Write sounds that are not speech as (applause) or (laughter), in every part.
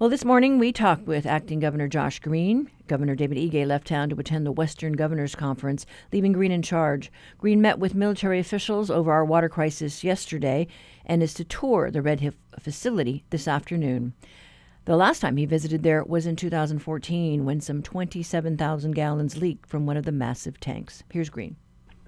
Well, this morning we talked with Acting Governor Josh Green. Governor David Ige left town to attend the Western Governors Conference, leaving Green in charge. Green met with military officials over our water crisis yesterday and is to tour the Red Hill facility this afternoon. The last time he visited there was in 2014 when some 27,000 gallons leaked from one of the massive tanks. Here's Green.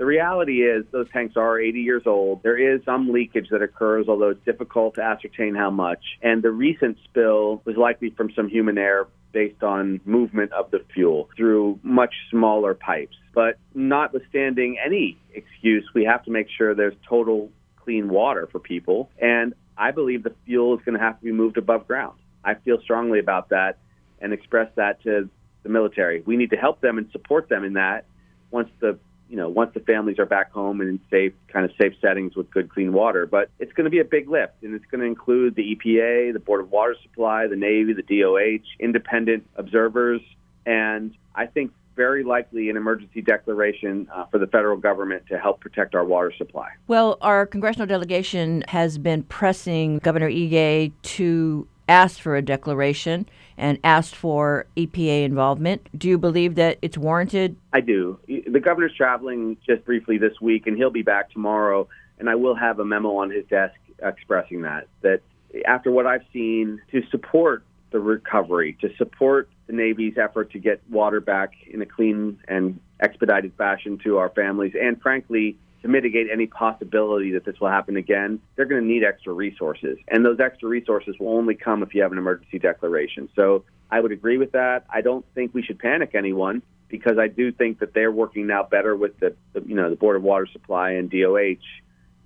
The reality is those tanks are 80 years old. There is some leakage that occurs, although it's difficult to ascertain how much. And the recent spill was likely from some human error based on movement of the fuel through much smaller pipes. But notwithstanding any excuse, we have to make sure there's total clean water for people. And I believe the fuel is going to have to be moved above ground. I feel strongly about that and express that to the military. We need to help them and support them in that once the you know, once the families are back home and in safe, kind of safe settings with good, clean water. But it's going to be a big lift, and it's going to include the EPA, the Board of Water Supply, the Navy, the DOH, independent observers, and I think very likely an emergency declaration uh, for the federal government to help protect our water supply. Well, our congressional delegation has been pressing Governor Ige to ask for a declaration and asked for EPA involvement. Do you believe that it's warranted? I do. The governor's traveling just briefly this week, and he'll be back tomorrow. And I will have a memo on his desk expressing that. That after what I've seen, to support the recovery, to support the Navy's effort to get water back in a clean and expedited fashion to our families, and frankly, to mitigate any possibility that this will happen again, they're going to need extra resources. And those extra resources will only come if you have an emergency declaration. So I would agree with that. I don't think we should panic anyone because I do think that they're working now better with the, the you know the Board of Water Supply and DOH.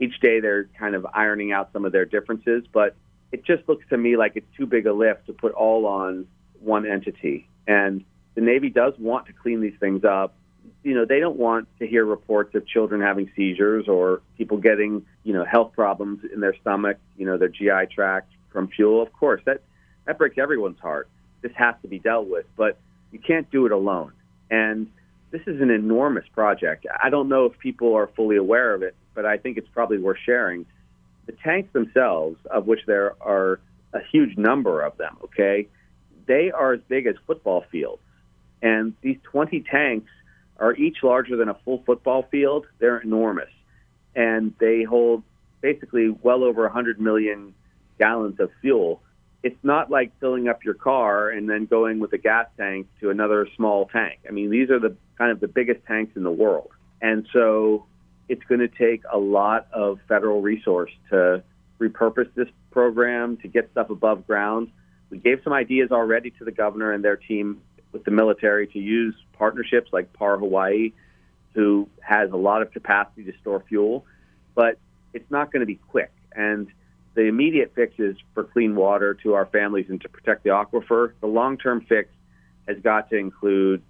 Each day they're kind of ironing out some of their differences, but it just looks to me like it's too big a lift to put all on one entity. And the Navy does want to clean these things up you know, they don't want to hear reports of children having seizures or people getting, you know, health problems in their stomach, you know, their GI tract from fuel. Of course, that that breaks everyone's heart. This has to be dealt with, but you can't do it alone. And this is an enormous project. I don't know if people are fully aware of it, but I think it's probably worth sharing. The tanks themselves, of which there are a huge number of them, okay, they are as big as football fields. And these 20 tanks are each larger than a full football field. They're enormous, and they hold basically well over 100 million gallons of fuel. It's not like filling up your car and then going with a gas tank to another small tank. I mean, these are the kind of the biggest tanks in the world, and so it's going to take a lot of federal resource to repurpose this program to get stuff above ground. We gave some ideas already to the governor and their team with the military to use partnerships like Par Hawaii, who has a lot of capacity to store fuel, but it's not going to be quick. And the immediate fix is for clean water to our families and to protect the aquifer. The long term fix has got to include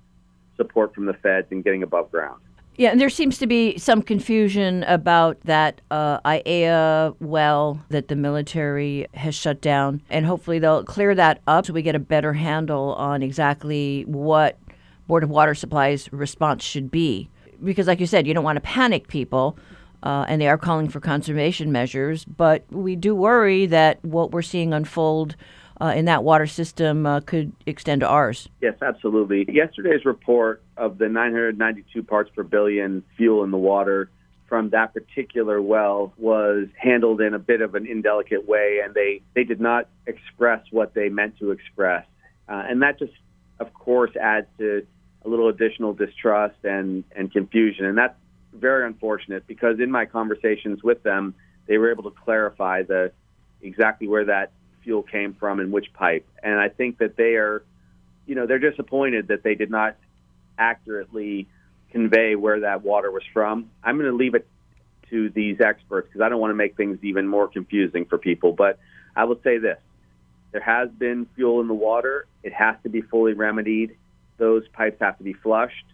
support from the feds and getting above ground. Yeah, and there seems to be some confusion about that uh, Aiea well that the military has shut down, and hopefully they'll clear that up so we get a better handle on exactly what Board of Water Supply's response should be. Because, like you said, you don't want to panic people, uh, and they are calling for conservation measures, but we do worry that what we're seeing unfold uh, in that water system uh, could extend to ours. Yes, absolutely. Yesterday's report of the 992 parts per billion fuel in the water from that particular well was handled in a bit of an indelicate way, and they, they did not express what they meant to express. Uh, and that just, of course, adds to a little additional distrust and, and confusion. And that's very unfortunate because in my conversations with them, they were able to clarify the exactly where that fuel came from and which pipe. And I think that they are, you know, they're disappointed that they did not accurately convey where that water was from. I'm going to leave it to these experts because I don't want to make things even more confusing for people. But I will say this there has been fuel in the water, it has to be fully remedied. Those pipes have to be flushed.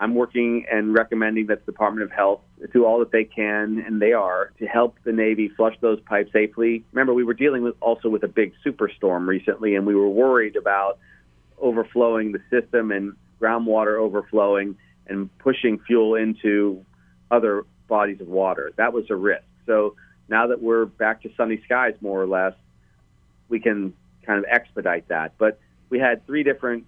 I'm working and recommending that the Department of Health do all that they can, and they are, to help the Navy flush those pipes safely. Remember, we were dealing with also with a big superstorm recently, and we were worried about overflowing the system and groundwater overflowing and pushing fuel into other bodies of water. That was a risk. So now that we're back to sunny skies, more or less, we can kind of expedite that. But we had three different,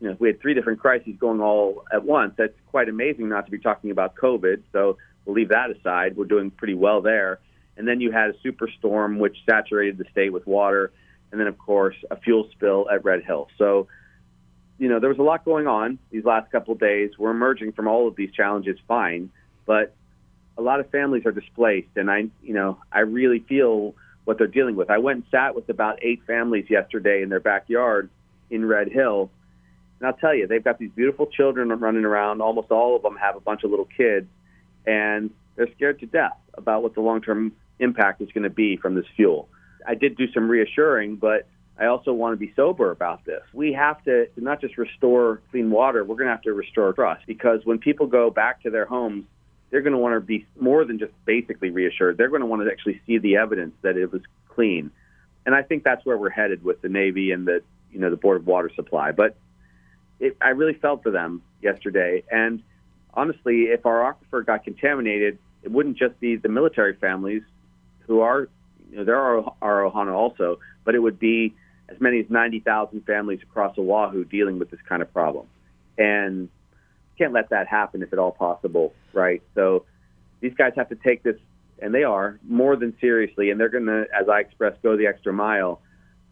you know, we had three different crises going all at once. That's quite amazing not to be talking about COVID. So we'll leave that aside. We're doing pretty well there. And then you had a superstorm which saturated the state with water, and then of course a fuel spill at Red Hill. So, you know, there was a lot going on these last couple of days. We're emerging from all of these challenges fine, but a lot of families are displaced, and I, you know, I really feel what they're dealing with. I went and sat with about eight families yesterday in their backyard in Red Hill, and I'll tell you, they've got these beautiful children running around. Almost all of them have a bunch of little kids, and they're scared to death about what the long-term impact is going to be from this fuel. I did do some reassuring, but I also want to be sober about this. We have to not just restore clean water, we're going to have to restore trust because when people go back to their homes, they're going to want to be more than just basically reassured. They're going to want to actually see the evidence that it was clean. And I think that's where we're headed with the Navy and the you know the Board of Water Supply. But it, I really felt for them yesterday. And honestly, if our aquifer got contaminated, it wouldn't just be the military families who are, you know, there are, are Ohana also, but it would be as many as 90,000 families across Oahu dealing with this kind of problem. And can't let that happen if at all possible, right? So these guys have to take this, and they are, more than seriously. And they're going to, as I expressed, go the extra mile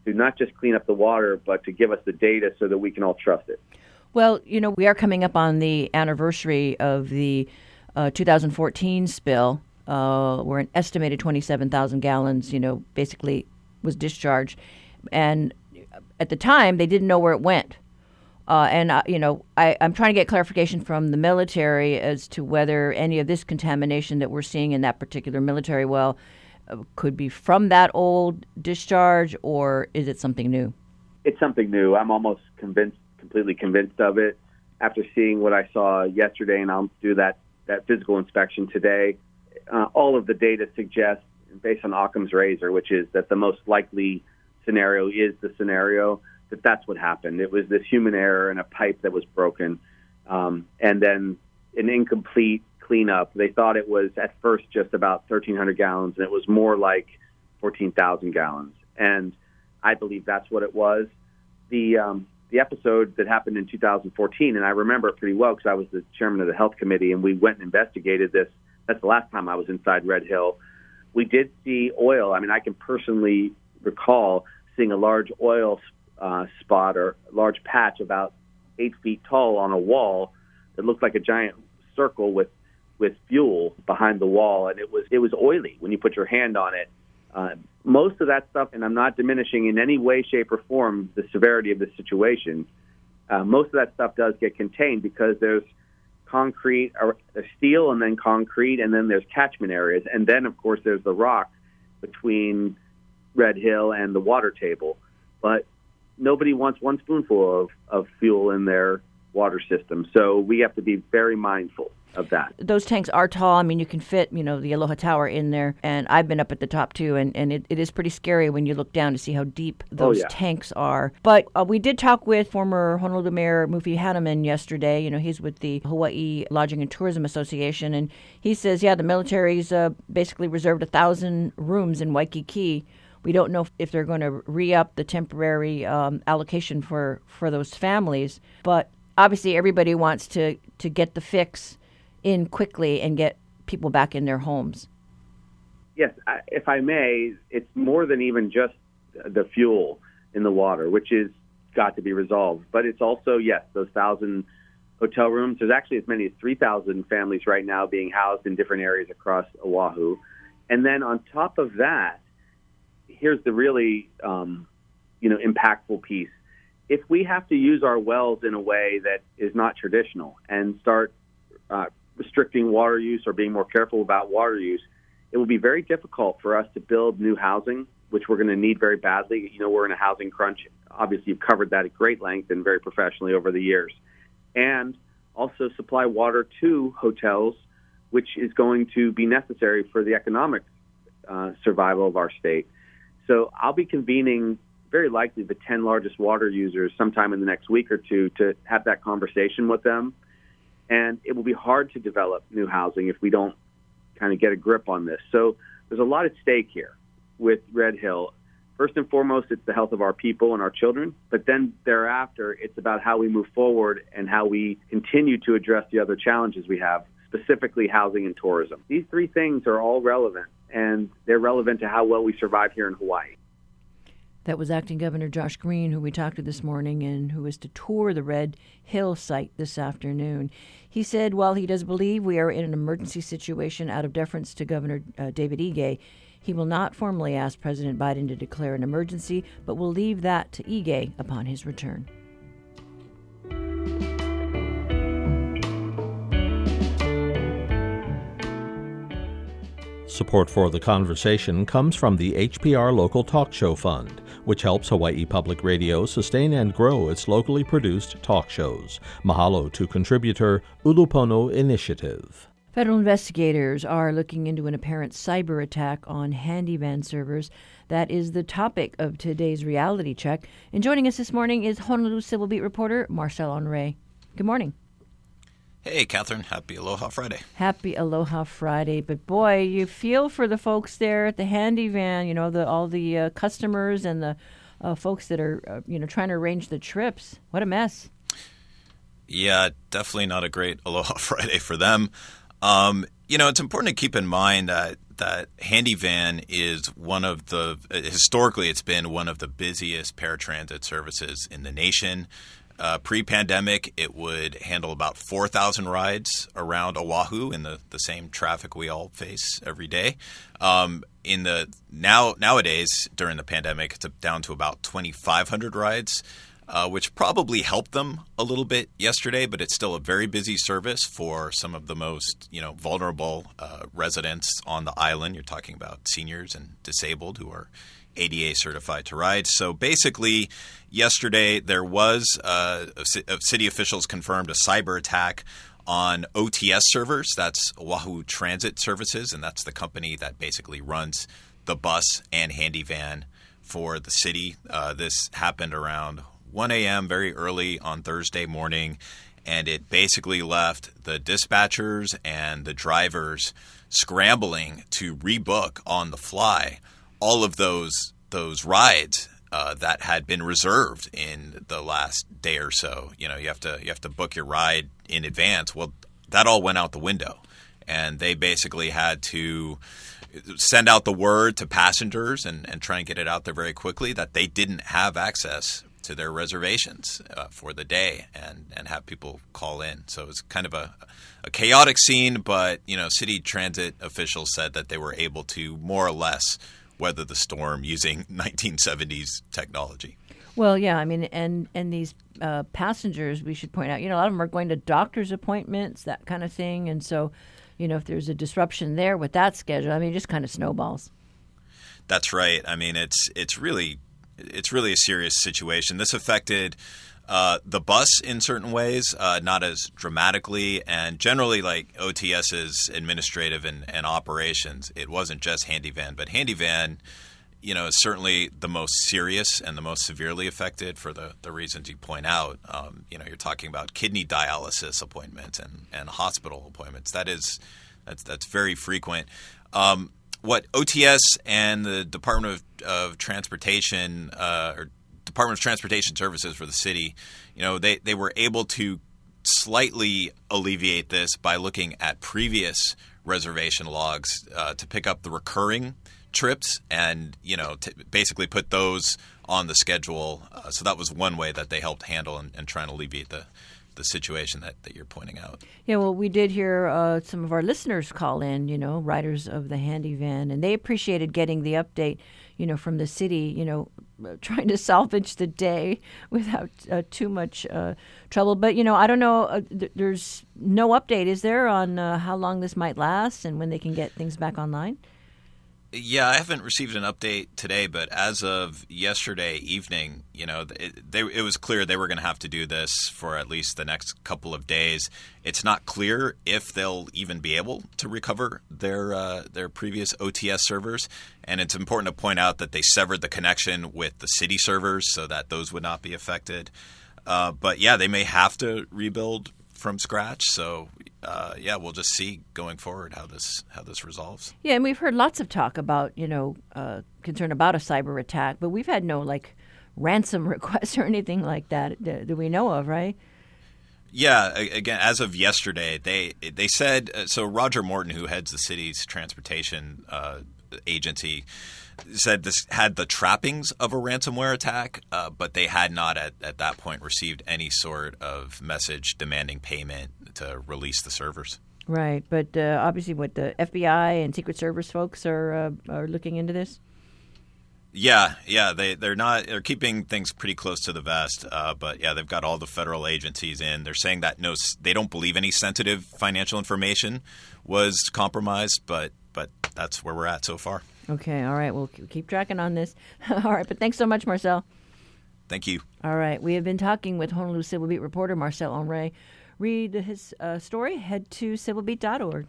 to not just clean up the water, but to give us the data so that we can all trust it. Well, you know, we are coming up on the anniversary of the uh, 2014 spill uh, where an estimated 27,000 gallons, you know, basically was discharged. And at the time, they didn't know where it went. Uh, and, uh, you know, I, I'm trying to get clarification from the military as to whether any of this contamination that we're seeing in that particular military well uh, could be from that old discharge or is it something new? It's something new. I'm almost convinced, completely convinced of it after seeing what I saw yesterday, and I'll do that, that physical inspection today uh, all of the data suggests, based on Occam's razor, which is that the most likely scenario is the scenario that that's what happened. It was this human error in a pipe that was broken, um, and then an incomplete cleanup. They thought it was at first just about 1,300 gallons, and it was more like 14,000 gallons. And I believe that's what it was. The um, the episode that happened in 2014, and I remember it pretty well because I was the chairman of the health committee, and we went and investigated this that's the last time I was inside Red Hill. We did see oil. I mean, I can personally recall seeing a large oil uh, spot or large patch about eight feet tall on a wall that looked like a giant circle with with fuel behind the wall, and it was it was oily when you put your hand on it. Uh, most of that stuff, and I'm not diminishing in any way, shape, or form the severity of the situation. Uh, most of that stuff does get contained because there's concrete or steel and then concrete and then there's catchment areas. And then of course there's the rock between red hill and the water table. But nobody wants one spoonful of, of fuel in their water system. So we have to be very mindful of that. Those tanks are tall. I mean, you can fit, you know, the Aloha Tower in there. And I've been up at the top too, and, and it, it is pretty scary when you look down to see how deep oh, those oh, yeah. tanks are. But uh, we did talk with former Honolulu Mayor Mufi Hannemann yesterday. You know, he's with the Hawaii Lodging and Tourism Association, and he says, yeah, the military's uh, basically reserved a thousand rooms in Waikiki. We don't know if they're going to re up the temporary um, allocation for, for those families, but obviously everybody wants to, to get the fix in quickly and get people back in their homes? Yes, if I may, it's more than even just the fuel in the water, which is got to be resolved. But it's also yes, those thousand hotel rooms. There's actually as many as three thousand families right now being housed in different areas across Oahu, and then on top of that, here's the really um, you know impactful piece. If we have to use our wells in a way that is not traditional and start uh, restricting water use or being more careful about water use, it will be very difficult for us to build new housing, which we're going to need very badly. You know, we're in a housing crunch. Obviously, you've covered that at great length and very professionally over the years. And also supply water to hotels, which is going to be necessary for the economic uh, survival of our state. So I'll be convening very likely the 10 largest water users sometime in the next week or two to have that conversation with them and it will be hard to develop new housing if we don't kind of get a grip on this. So there's a lot at stake here with Red Hill. First and foremost, it's the health of our people and our children. But then thereafter, it's about how we move forward and how we continue to address the other challenges we have, specifically housing and tourism. These three things are all relevant, and they're relevant to how well we survive here in Hawaii. That was Acting Governor Josh Green, who we talked to this morning and who was to tour the Red Hill site this afternoon. He said while he does believe we are in an emergency situation out of deference to Governor uh, David Ige, he will not formally ask President Biden to declare an emergency, but will leave that to Ige upon his return. Support for the conversation comes from the HPR Local Talk Show Fund, which helps Hawaii Public Radio sustain and grow its locally produced talk shows. Mahalo to contributor Ulupono Initiative. Federal investigators are looking into an apparent cyber attack on Handi-Van servers. That is the topic of today's reality check. And joining us this morning is Honolulu Civil Beat reporter Marcel Honoré. Good morning. Hey, Catherine. Happy Aloha Friday. Happy Aloha Friday. But boy, you feel for the folks there at the handy van, you know, the all the uh, customers and the uh, folks that are, uh, you know, trying to arrange the trips. What a mess. Yeah, definitely not a great (laughs) Aloha Friday for them. Um, you know, it's important to keep in mind that that Handi-Van is one of the historically it's been one of the busiest paratransit services in the nation. Uh, pre-pandemic, it would handle about 4,000 rides around Oahu in the, the same traffic we all face every day. Um, in the now nowadays during the pandemic, it's down to about 2,500 rides, uh, which probably helped them a little bit yesterday. But it's still a very busy service for some of the most you know vulnerable uh, residents on the island. You're talking about seniors and disabled who are ADA certified to ride. So basically, yesterday there was uh, city officials confirmed a cyber attack on OTS servers. That's Oahu Transit Services, and that's the company that basically runs the bus and handy van for the city. Uh, this happened around 1 a.m. very early on Thursday morning, and it basically left the dispatchers and the drivers scrambling to rebook on the fly all of those those rides uh, that had been reserved in the last day or so. You know, you have to you have to book your ride in advance. Well, that all went out the window, and they basically had to send out the word to passengers and, and try and get it out there very quickly that they didn't have access to their reservations uh, for the day and, and have people call in. So it was kind of a, a chaotic scene, but you know, city transit officials said that they were able to more or less weather the storm using (laughs) 1970s technology. Well, yeah, I mean, and and these uh, passengers, we should point out, you know, a lot of them are going to doctor's appointments, that kind of thing, and so, you know, if there's a disruption there with that schedule, I mean, it just kind of snowballs. That's right. I mean, it's it's really it's really a serious situation. This affected uh, the bus in certain ways, uh, not as dramatically, and generally like OTS's administrative and, and operations. It wasn't just Handi-Van, but Handi-Van, you know, is certainly the most serious and the most severely affected for the, the reasons you point out. Um, you know, you're talking about kidney dialysis appointments and, and hospital appointments. That is that's that's very frequent. Um, what OTS and the Department of, of Transportation uh, or Department of Transportation Services for the city, you know, they, they were able to slightly alleviate this by looking at previous reservation logs uh, to pick up the recurring trips and you know basically put those on the schedule. Uh, so that was one way that they helped handle and, and try and alleviate the the situation that, that you're pointing out. Yeah, well, we did hear uh, some of our listeners call in, you know, riders of the handy van, and they appreciated getting the update, you know, from the city, you know, trying to (laughs) salvage the day without uh, too much uh, trouble. But, you know, I don't know, uh, th- there's no update, is there, on uh, how long this might last and when they can get things back online? Yeah, I haven't received an update today, but as of yesterday evening, you know, it, they, it was clear they were going to have to do this for at least the next couple of days. It's not clear if they'll even be able to recover their uh, their previous OTS servers, and it's important to point out that they severed the connection with the city servers so that those would not be affected. Uh, but yeah, they may have to rebuild from scratch. So uh, yeah, we'll just see going forward how this how this resolves. Yeah, and we've heard lots of talk about you know uh, concern about a cyber attack, but we've had no like ransom (laughs) requests or anything like that that, that we know of, right? Yeah, again, as of yesterday, they they said uh, so. Roger Morton, who heads the city's transportation uh, agency, said this had the trappings of a ransomware attack, uh, but they had not at, at that point received any sort of message demanding payment to release the servers. Right, but uh, obviously, what the FBI and Secret Service folks are uh, are looking into this. Yeah, yeah, they they're not they're keeping things pretty close to the vest, uh, but yeah, they've got all the federal agencies in. They're saying that no, they don't believe any sensitive financial information was compromised, but but that's where we're at so far. Okay, all right, we'll keep tracking on this. (laughs) all right, but thanks so much, Marcel. Thank you. All right, we have been talking with Honolulu Civil Beat reporter Marcel Honoré. Read his uh, story. Head to civilbeat.org.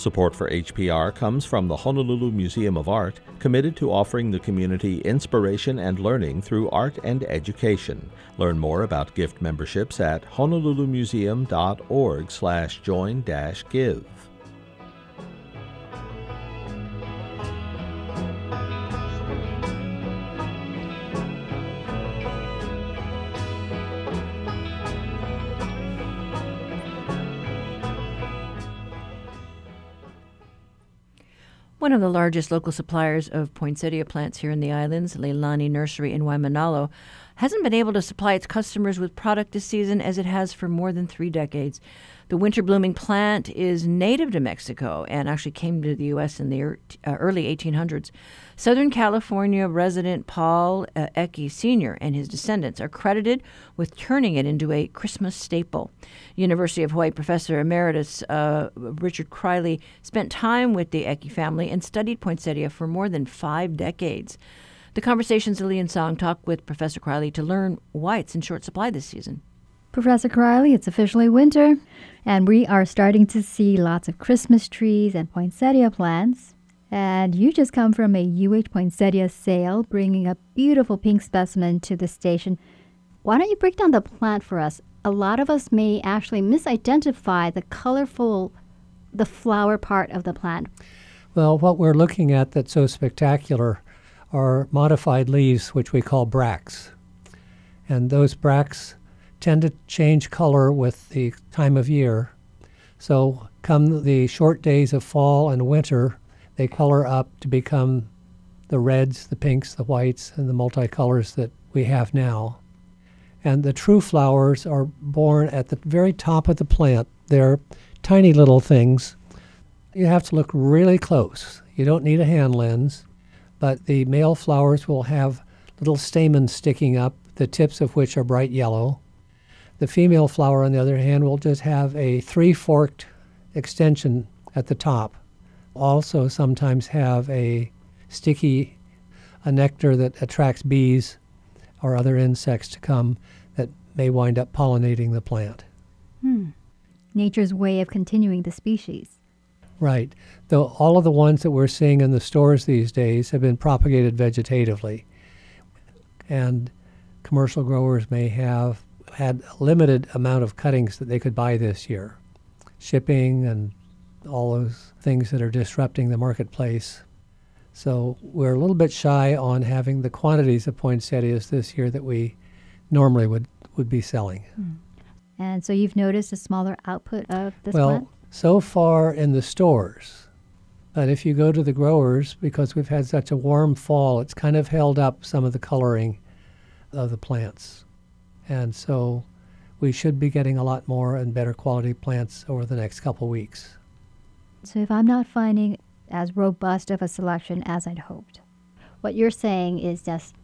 Support for HPR comes from the Honolulu Museum of Art, committed to offering the community inspiration and learning through art and education. Learn more about gift memberships at honolulumuseum.org/join-give. One of the largest local suppliers of poinsettia plants here in the islands, Leilani Nursery in Waimanalo, hasn't been able to supply its customers with product this season as it has for more than three decades. The winter blooming plant is native to Mexico and actually came to the U.S. in the uh, early 1800s. Southern California resident Paul uh, Ecke Sr. and his descendants are credited with turning it into a Christmas staple. University of Hawaii professor emeritus uh, Richard Criley spent time with the Ecke family and studied poinsettia for more than five decades. The conversations Lillian Sung talked with Professor Criley to learn why it's in short supply this season. Professor Criley, it's officially winter, and we are starting to see lots of Christmas trees and poinsettia plants. And you just come from a UH poinsettia sale, bringing a beautiful pink specimen to the station. Why don't you break down the plant for us? A lot of us may actually misidentify the colorful, the flower part of the plant. Well, what we're looking at that's so spectacular are modified leaves, which we call bracts. And those bracts tend to change color with the time of year. So, come the short days of fall and winter, they color up to become the reds, the pinks, the whites, and the multicolors that we have now. And the true flowers are born at the very top of the plant. They're tiny little things. You have to look really close. You don't need a hand lens, but the male flowers will have little stamens sticking up, the tips of which are bright yellow. The female flower, on the other hand, will just have a three forked extension at the top. Also, sometimes have a sticky a nectar that attracts bees or other insects to come that may wind up pollinating the plant. Hmm. Nature's way of continuing the species. Right. Though all of the ones that we're seeing in the stores these days have been propagated vegetatively. And commercial growers may have had a limited amount of cuttings that they could buy this year. Shipping and all those things that are disrupting the marketplace. So we're a little bit shy on having the quantities of poinsettias this year that we normally would, would be selling. Mm. And so you've noticed a smaller output of this well, plant? so far in the stores. But if you go to the growers, because we've had such a warm fall, it's kind of held up some of the coloring of the plants. And so we should be getting a lot more and better quality plants over the next couple weeks. So if I'm not finding as robust of a selection as I'd hoped, what you're saying is just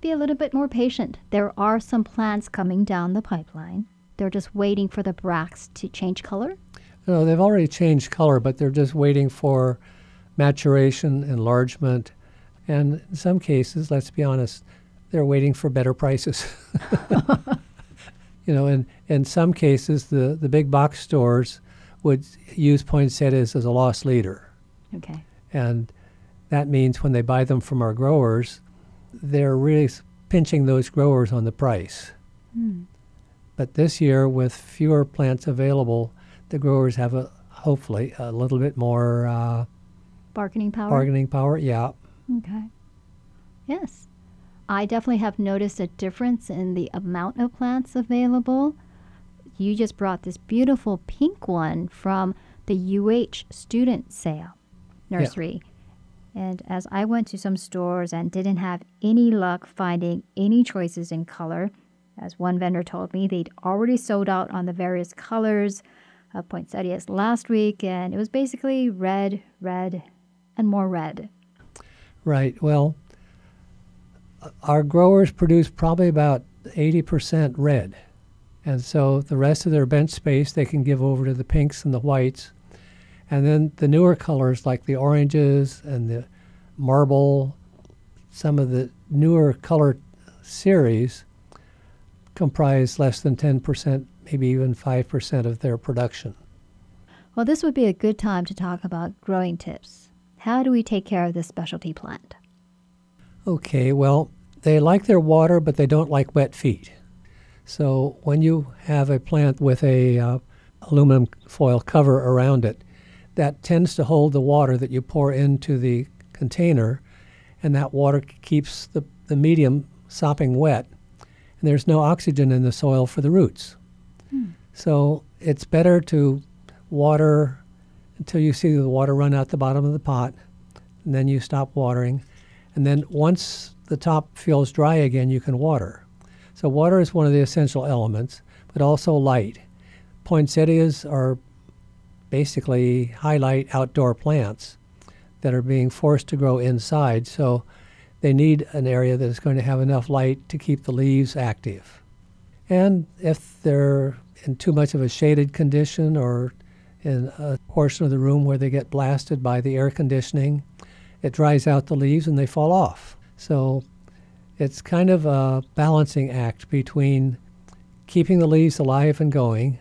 be a little bit more patient. There are some plants coming down the pipeline. They're just waiting for the bracts to change color. No, they've already changed color, but they're just waiting for maturation, enlargement, and in some cases, let's be honest, they're waiting for better prices. (laughs) you know, in, in some cases, the, the big box stores would use poinsettias as a loss leader. Okay. And that means when they buy them from our growers, they're really pinching those growers on the price. Hmm. But this year, with fewer plants available, the growers have a hopefully a little bit more uh, Bargaining power. bargaining power. Yeah, Okay. Yes. I definitely have noticed a difference in the amount of plants available. You just brought this beautiful pink one from the UH student sale nursery. And as I went to some stores and didn't have any luck finding any choices in color, as one vendor told me, they'd already sold out on the various colors of poinsettias last week, and it was basically red, red, and more red. right. Well, our growers produce probably about 80% red. And so the rest of their bench space they can give over to the pinks and the whites. And then the newer colors like the oranges and the marble, some of the newer color series comprise less than 10%, maybe even 5% of their production. Well, this would be a good time to talk about growing tips. How do we take care of this specialty plant? Okay, well, they like their water, but they don't like wet feet. So when you have a plant with a uh, aluminum foil cover around it, that tends to hold the water that you pour into the container, and that water keeps the, the medium sopping wet, and there's no oxygen in the soil for the roots. So it's better to water until you see the water run out the bottom of the pot, and then you stop watering. And then once the top feels dry again, you can water. So water is one of the essential elements, but also light. Poinsettias are basically highlight outdoor plants that are being forced to grow inside, so they need an area that is going to have enough light to keep the leaves active. And if they're in too much of a shaded condition or in a portion of the room where they get blasted by the air conditioning, it dries out the leaves and they fall off. So it's kind of a balancing act between keeping the leaves alive and going.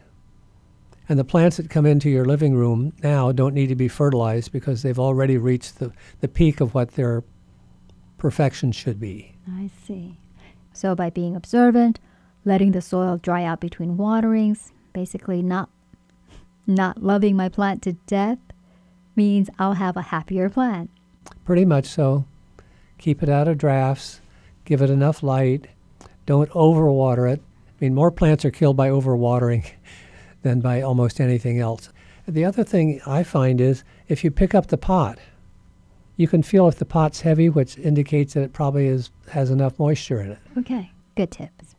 And the plants that come into your living room now don't need to be fertilized because they've already reached the, the peak of what their perfection should be. I see. So by being observant, letting the soil dry out between waterings, basically not not loving my plant to death means I'll have a happier plant. Pretty much so. Keep it out of drafts, give it enough light, don't overwater it. I mean, more plants are killed by overwatering (laughs) than by almost anything else. The other thing I find is if you pick up the pot, you can feel if the pot's heavy, which indicates that it probably is, has enough moisture in it. Okay, good tips.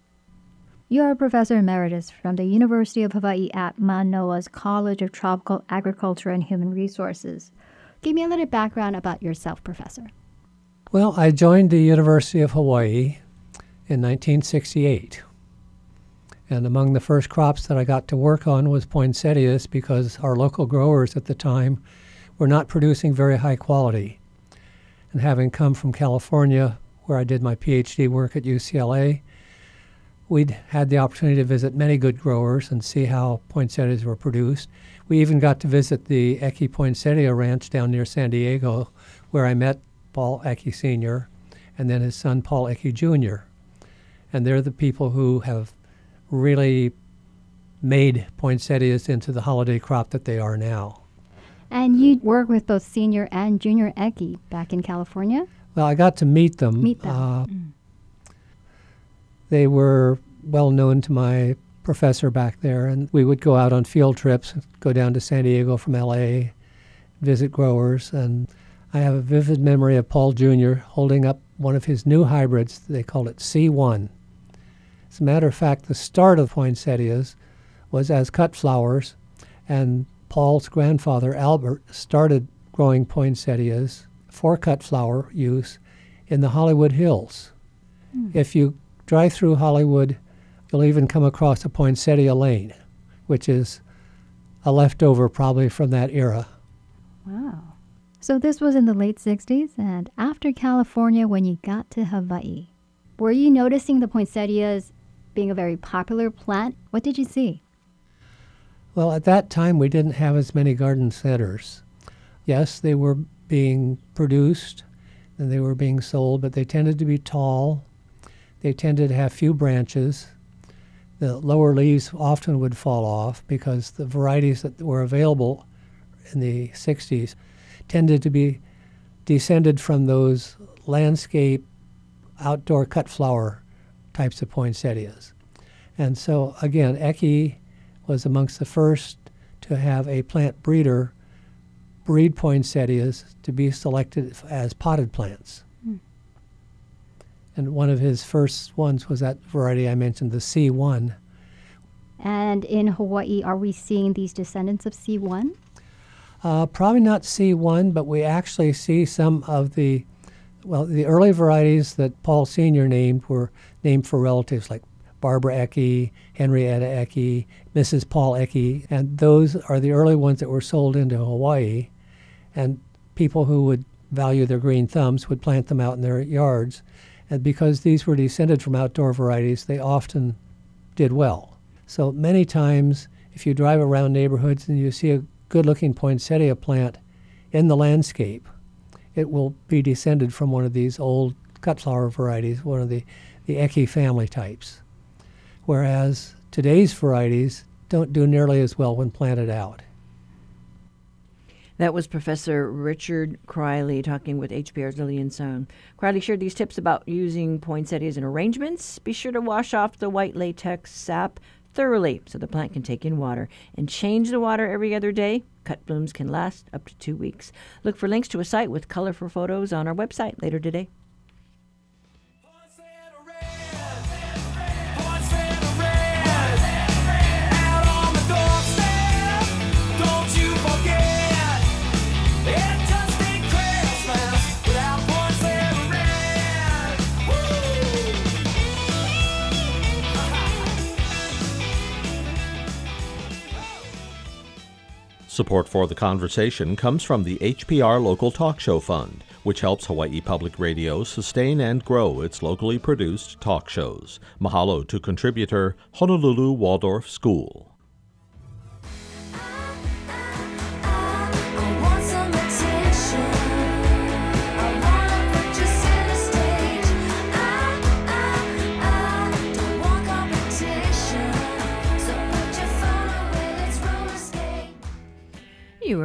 You are a professor emeritus from the University of Hawaii at Manoa's College of Tropical Agriculture and Human Resources. Give me a little background about yourself, Professor. Well, I joined the University of Hawaii in 1968. And among the first crops that I got to work on was poinsettias because our local growers at the time were not producing very high quality. And having come from California, where I did my PhD work at UCLA, we'd had the opportunity to visit many good growers and see how poinsettias were produced. We even got to visit the Ecke Poinsettia Ranch down near San Diego, where I met Paul Ecke Sr. and then his son Paul Ecke Jr. And they're the people who have really made poinsettias into the holiday crop that they are now. And you work with both senior and junior Ecke back in California? Well, I got to meet them. Meet them. Uh, They were well known to my professor back there, and we would go out on field trips, go down to San Diego from LA, visit growers, and I have a vivid memory of Paul Jr. holding up one of his new hybrids. They called it C1. As a matter of fact, the start of poinsettias was as cut flowers, and Paul's grandfather, Albert, started growing poinsettias for cut flower use in the Hollywood Hills. Hmm. If you drive through Hollywood, you'll even come across a poinsettia lane, which is a leftover probably from that era. Wow. So this was in the late 60s, and after California, when you got to Hawaii, were you noticing the poinsettias being a very popular plant? What did you see? Well, at that time, we didn't have as many garden centers. Yes, they were being produced and they were being sold, but they tended to be tall. They tended to have few branches. The lower leaves often would fall off because the varieties that were available in the 60s tended to be descended from those landscape outdoor cut flower types of poinsettias. And so, again, Ecke was amongst the first to have a plant breeder breed poinsettias to be selected as potted plants. And one of his first ones was that variety I mentioned, the C1. And in Hawaii, are we seeing these descendants of C1? Uh, probably not C1, but we actually see some of the, well, the early varieties that Paul Sr. named were named for relatives like Barbara Ecke, Henrietta Ecke, Mrs. Paul Ecke, and those are the early ones that were sold into Hawaii. And people who would value their green thumbs would plant them out in their yards. And because these were descended from outdoor varieties, they often did well. So many times, if you drive around neighborhoods and you see a good looking poinsettia plant in the landscape, it will be descended from one of these old cut flower varieties, one of the, the Ecke family types. Whereas today's varieties don't do nearly as well when planted out. That was Professor Richard Criley talking with HPR's Lillian Sung. Criley shared these tips about using poinsettias in arrangements. Be sure to wash off the white latex sap thoroughly so the plant can take in water and change the water every other day. Cut blooms can last up to two weeks. Look for links to a site with colorful photos on our website later today. Support for the conversation comes from the HPR Local Talk Show Fund, which helps Hawaii Public Radio sustain and grow its locally produced talk shows. Mahalo to contributor Honolulu Waldorf School.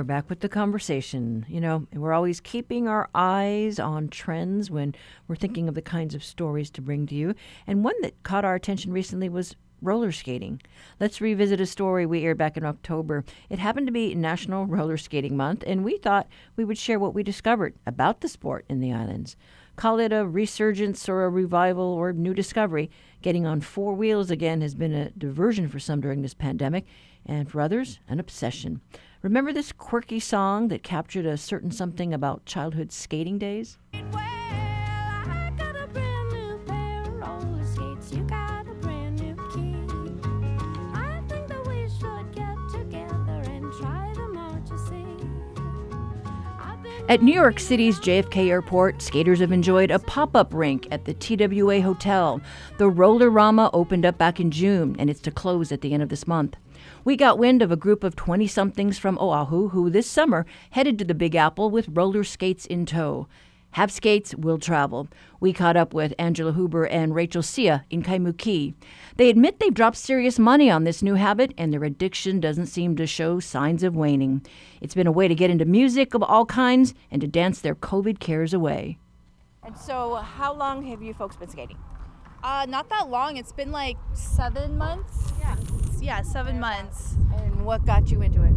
Back with the conversation. You know, we're always keeping our eyes on trends when we're thinking of the kinds of stories to bring to you. And one that caught our attention recently was roller skating. Let's revisit a story we aired back in October. It happened to be National Roller Skating Month, and we thought we would share what we discovered about the sport in the islands. Call it a resurgence or a revival or new discovery. Getting on four wheels again has been a diversion for some during this pandemic, and for others, an obsession. Remember this quirky song that captured a certain something about childhood skating days? At New York City's JFK Airport, skaters have enjoyed a pop up rink at the TWA Hotel. The Roller-Rama opened up back in June, and it's to close at the end of this month. We got wind of a group of 20 somethings from Oahu who this summer headed to the Big Apple with roller skates in tow. Have skates, will travel. We caught up with Angela Huber and Rachel Sia in Kaimuki. They admit they've dropped serious money on this new habit, and their addiction doesn't seem to show signs of waning. It's been a way to get into music of all kinds and to dance their COVID cares away. And so, how long have you folks been skating? Uh, not that long. It's been like seven months. Yeah. Yeah, seven months. And what got you into it?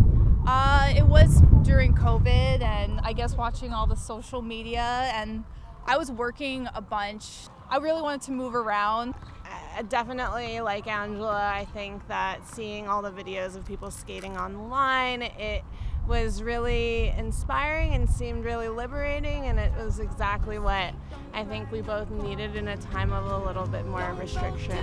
Uh, it was during COVID, and I guess watching all the social media, and I was working a bunch. I really wanted to move around. Uh, definitely, like Angela, I think that seeing all the videos of people skating online, it was really inspiring and seemed really liberating, and it was exactly what I think we both needed in a time of a little bit more restriction.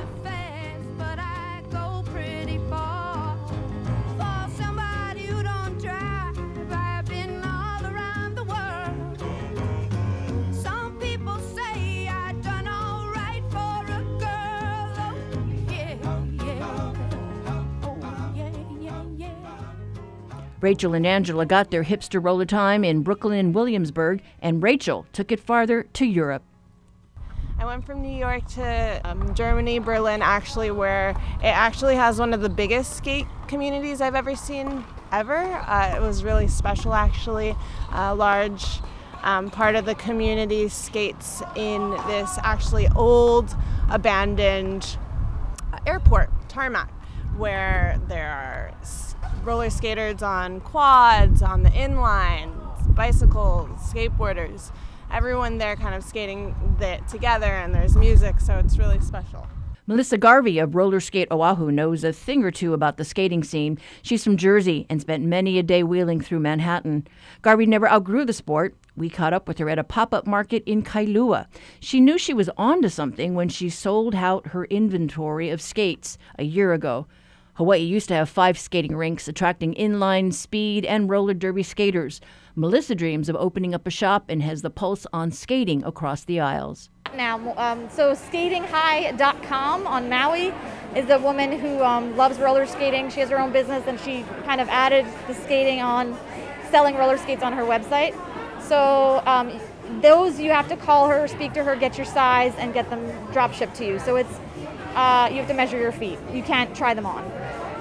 Rachel and Angela got their hipster roller time in Brooklyn and Williamsburg, and Rachel took it farther to Europe. I went from New York to um, Germany, Berlin, actually, where it actually has one of the biggest skate communities I've ever seen ever. Uh, it was really special, actually. A large um, part of the community skates in this actually old, abandoned airport tarmac where there are roller skaters on quads, on the inline, bicycles, skateboarders. Everyone there kind of skating it together, and there's music, so it's really special. Melissa Garvey of Roller Skate Oahu knows a thing or two about the skating scene. She's from Jersey and spent many a day wheeling through Manhattan. Garvey never outgrew the sport. We caught up with her at a pop up market in Kailua. She knew she was onto something when she sold out her inventory of skates a year ago. Hawaii used to have five skating rinks, attracting inline, speed, and roller derby skaters. Melissa dreams of opening up a shop and has the pulse on skating across the isles. Now, um, so skatinghigh.com on Maui is a woman who um, loves roller skating. She has her own business and she kind of added the skating on, selling roller skates on her website. So um, those you have to call her, speak to her, get your size, and get them drop shipped to you. So it's uh, you have to measure your feet. You can't try them on.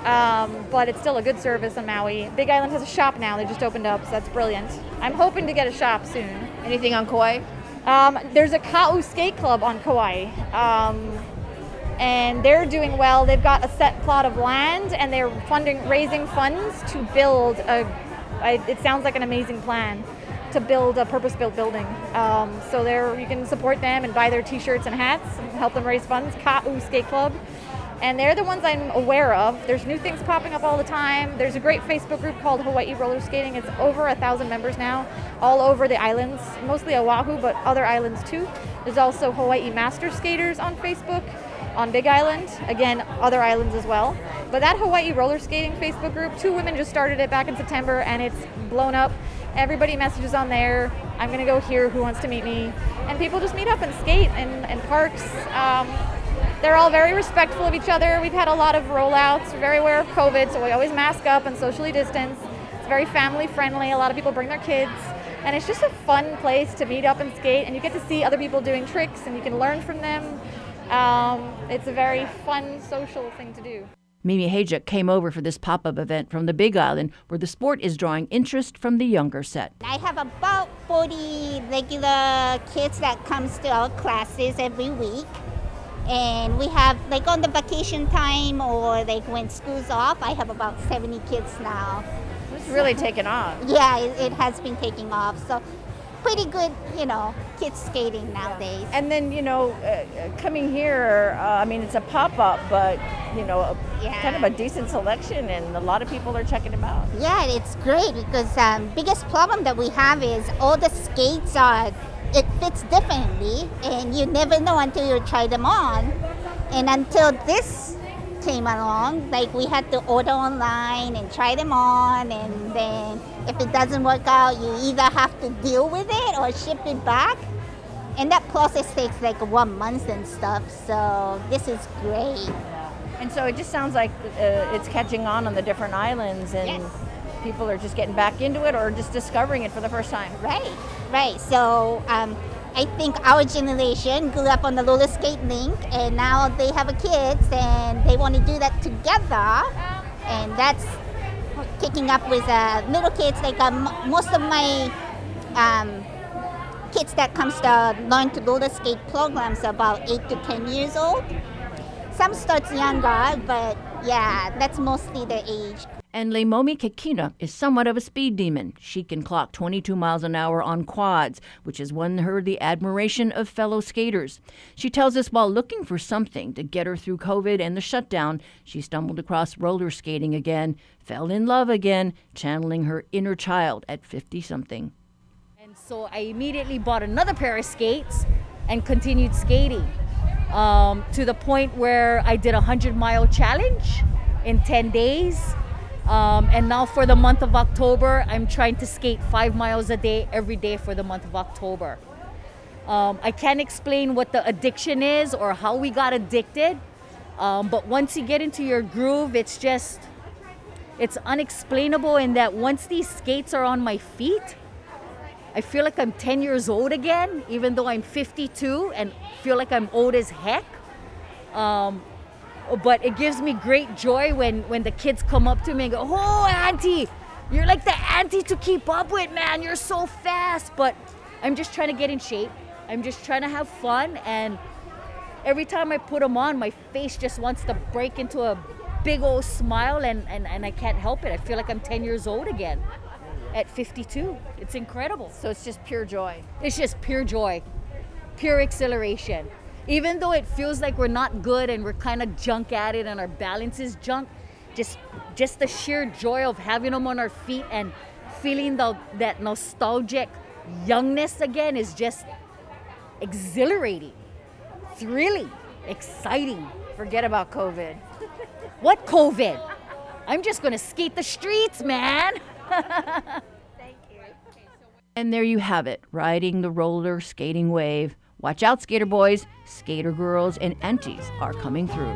Um, but it's still a good service on Maui. Big Island has a shop now. They just opened up, so that's brilliant. I'm hoping to get a shop soon. Anything on Kauai? Um, there's a Ka'u Skate Club on Kauai. Um, and they're doing well. They've got a set plot of land, and they're funding, raising funds to build a. It sounds like an amazing plan to build a purpose-built building. Um, so there, you can support them and buy their T-shirts and hats, and help them raise funds. Ka'u Skate Club and they're the ones I'm aware of. There's new things popping up all the time. There's a great Facebook group called Hawaii Roller Skating. It's over a thousand members now, all over the islands, mostly Oahu, but other islands too. There's also Hawaii Master Skaters on Facebook on Big Island, again, other islands as well. But that Hawaii Roller Skating Facebook group, two women just started it back in September and it's blown up. Everybody messages on there. I'm gonna go here. Who wants to meet me? And people just meet up and skate in, parks. Um, they're all very respectful of each other. We've had a lot of rollouts, We're very aware of COVID, so we always mask up and socially distance. It's very family friendly. A lot of people bring their kids. And it's just a fun place to meet up and skate, and you get to see other people doing tricks, and you can learn from them. Um, it's a very fun social thing to do. Mimi Hajuk came over for this pop up event from the Big Island, where the sport is drawing interest from the younger set. I have about 40 regular kids that comes to our classes every week and we have like on the vacation time or like when school's off i have about 70 kids now it's really taken off yeah it, it, has been taking off so pretty good you know kids skating nowadays yeah. and then you know uh, coming here uh, i mean it's a pop-up but you know yeah. kind of a decent selection and a lot of people are checking them out yeah it's great because um, biggest problem that we have is all the skates are it fits differently, and you never know until you try them on. And until this came along, like we had to order online and try them on, and then if it doesn't work out, you either have to deal with it or ship it back. And that process takes like one month and stuff, so this is great. And so it just sounds like uh, it's catching on on the different islands, and yes. people are just getting back into it or just discovering it for the first time. Right. Right. So um, I think our generation grew up on the roller skate link, and now they have a kids, and they want to do that together, and that's kicking up with uh, little kids. Like um, most of my um, kids that comes to learn to roller skate programs about eight to ten years old. Some starts younger, but yeah, that's mostly the age. And Leimomi Kekina is somewhat of a speed demon. She can clock 22 miles an hour on quads, which has won her the admiration of fellow skaters. She tells us while looking for something to get her through COVID and the shutdown, she stumbled across roller skating again, fell in love again, channeling her inner child at 50 something. And so I immediately bought another pair of skates and continued skating um, to the point where I did a 100 mile challenge in 10 days um, and now for the month of October, I'm trying to skate five miles a day every day for the month of October. Um, I can't explain what the addiction is or how we got addicted, um, but once you get into your groove, it's just It's unexplainable in that once these skates are on my feet, I feel like I'm 10 years old again, even though I'm 52 and feel like I'm old as heck. But it gives me great joy when, when the kids come up to me and go, Oh, Auntie, you're like the auntie to keep up with, man. You're so fast. But I'm just trying to get in shape. I'm just trying to have fun. And every time I put them on, my face just wants to break into a big old smile, and, and, and I can't help it. I feel like I'm 10 years old again at 52. It's incredible. So it's just pure joy. It's just pure joy, pure exhilaration. Even though it feels like we're not good and we're kind of junk at it and our balance is junk, just just the sheer joy of having them on our feet and feeling the, that nostalgic youngness again is just exhilarating, thrilling, exciting. Forget about COVID. (laughs) What COVID? I'm just gonna skate the streets, man. (laughs) And there you have it, riding the roller skating wave. Watch out, skater boys, skater girls, and aunties are coming through.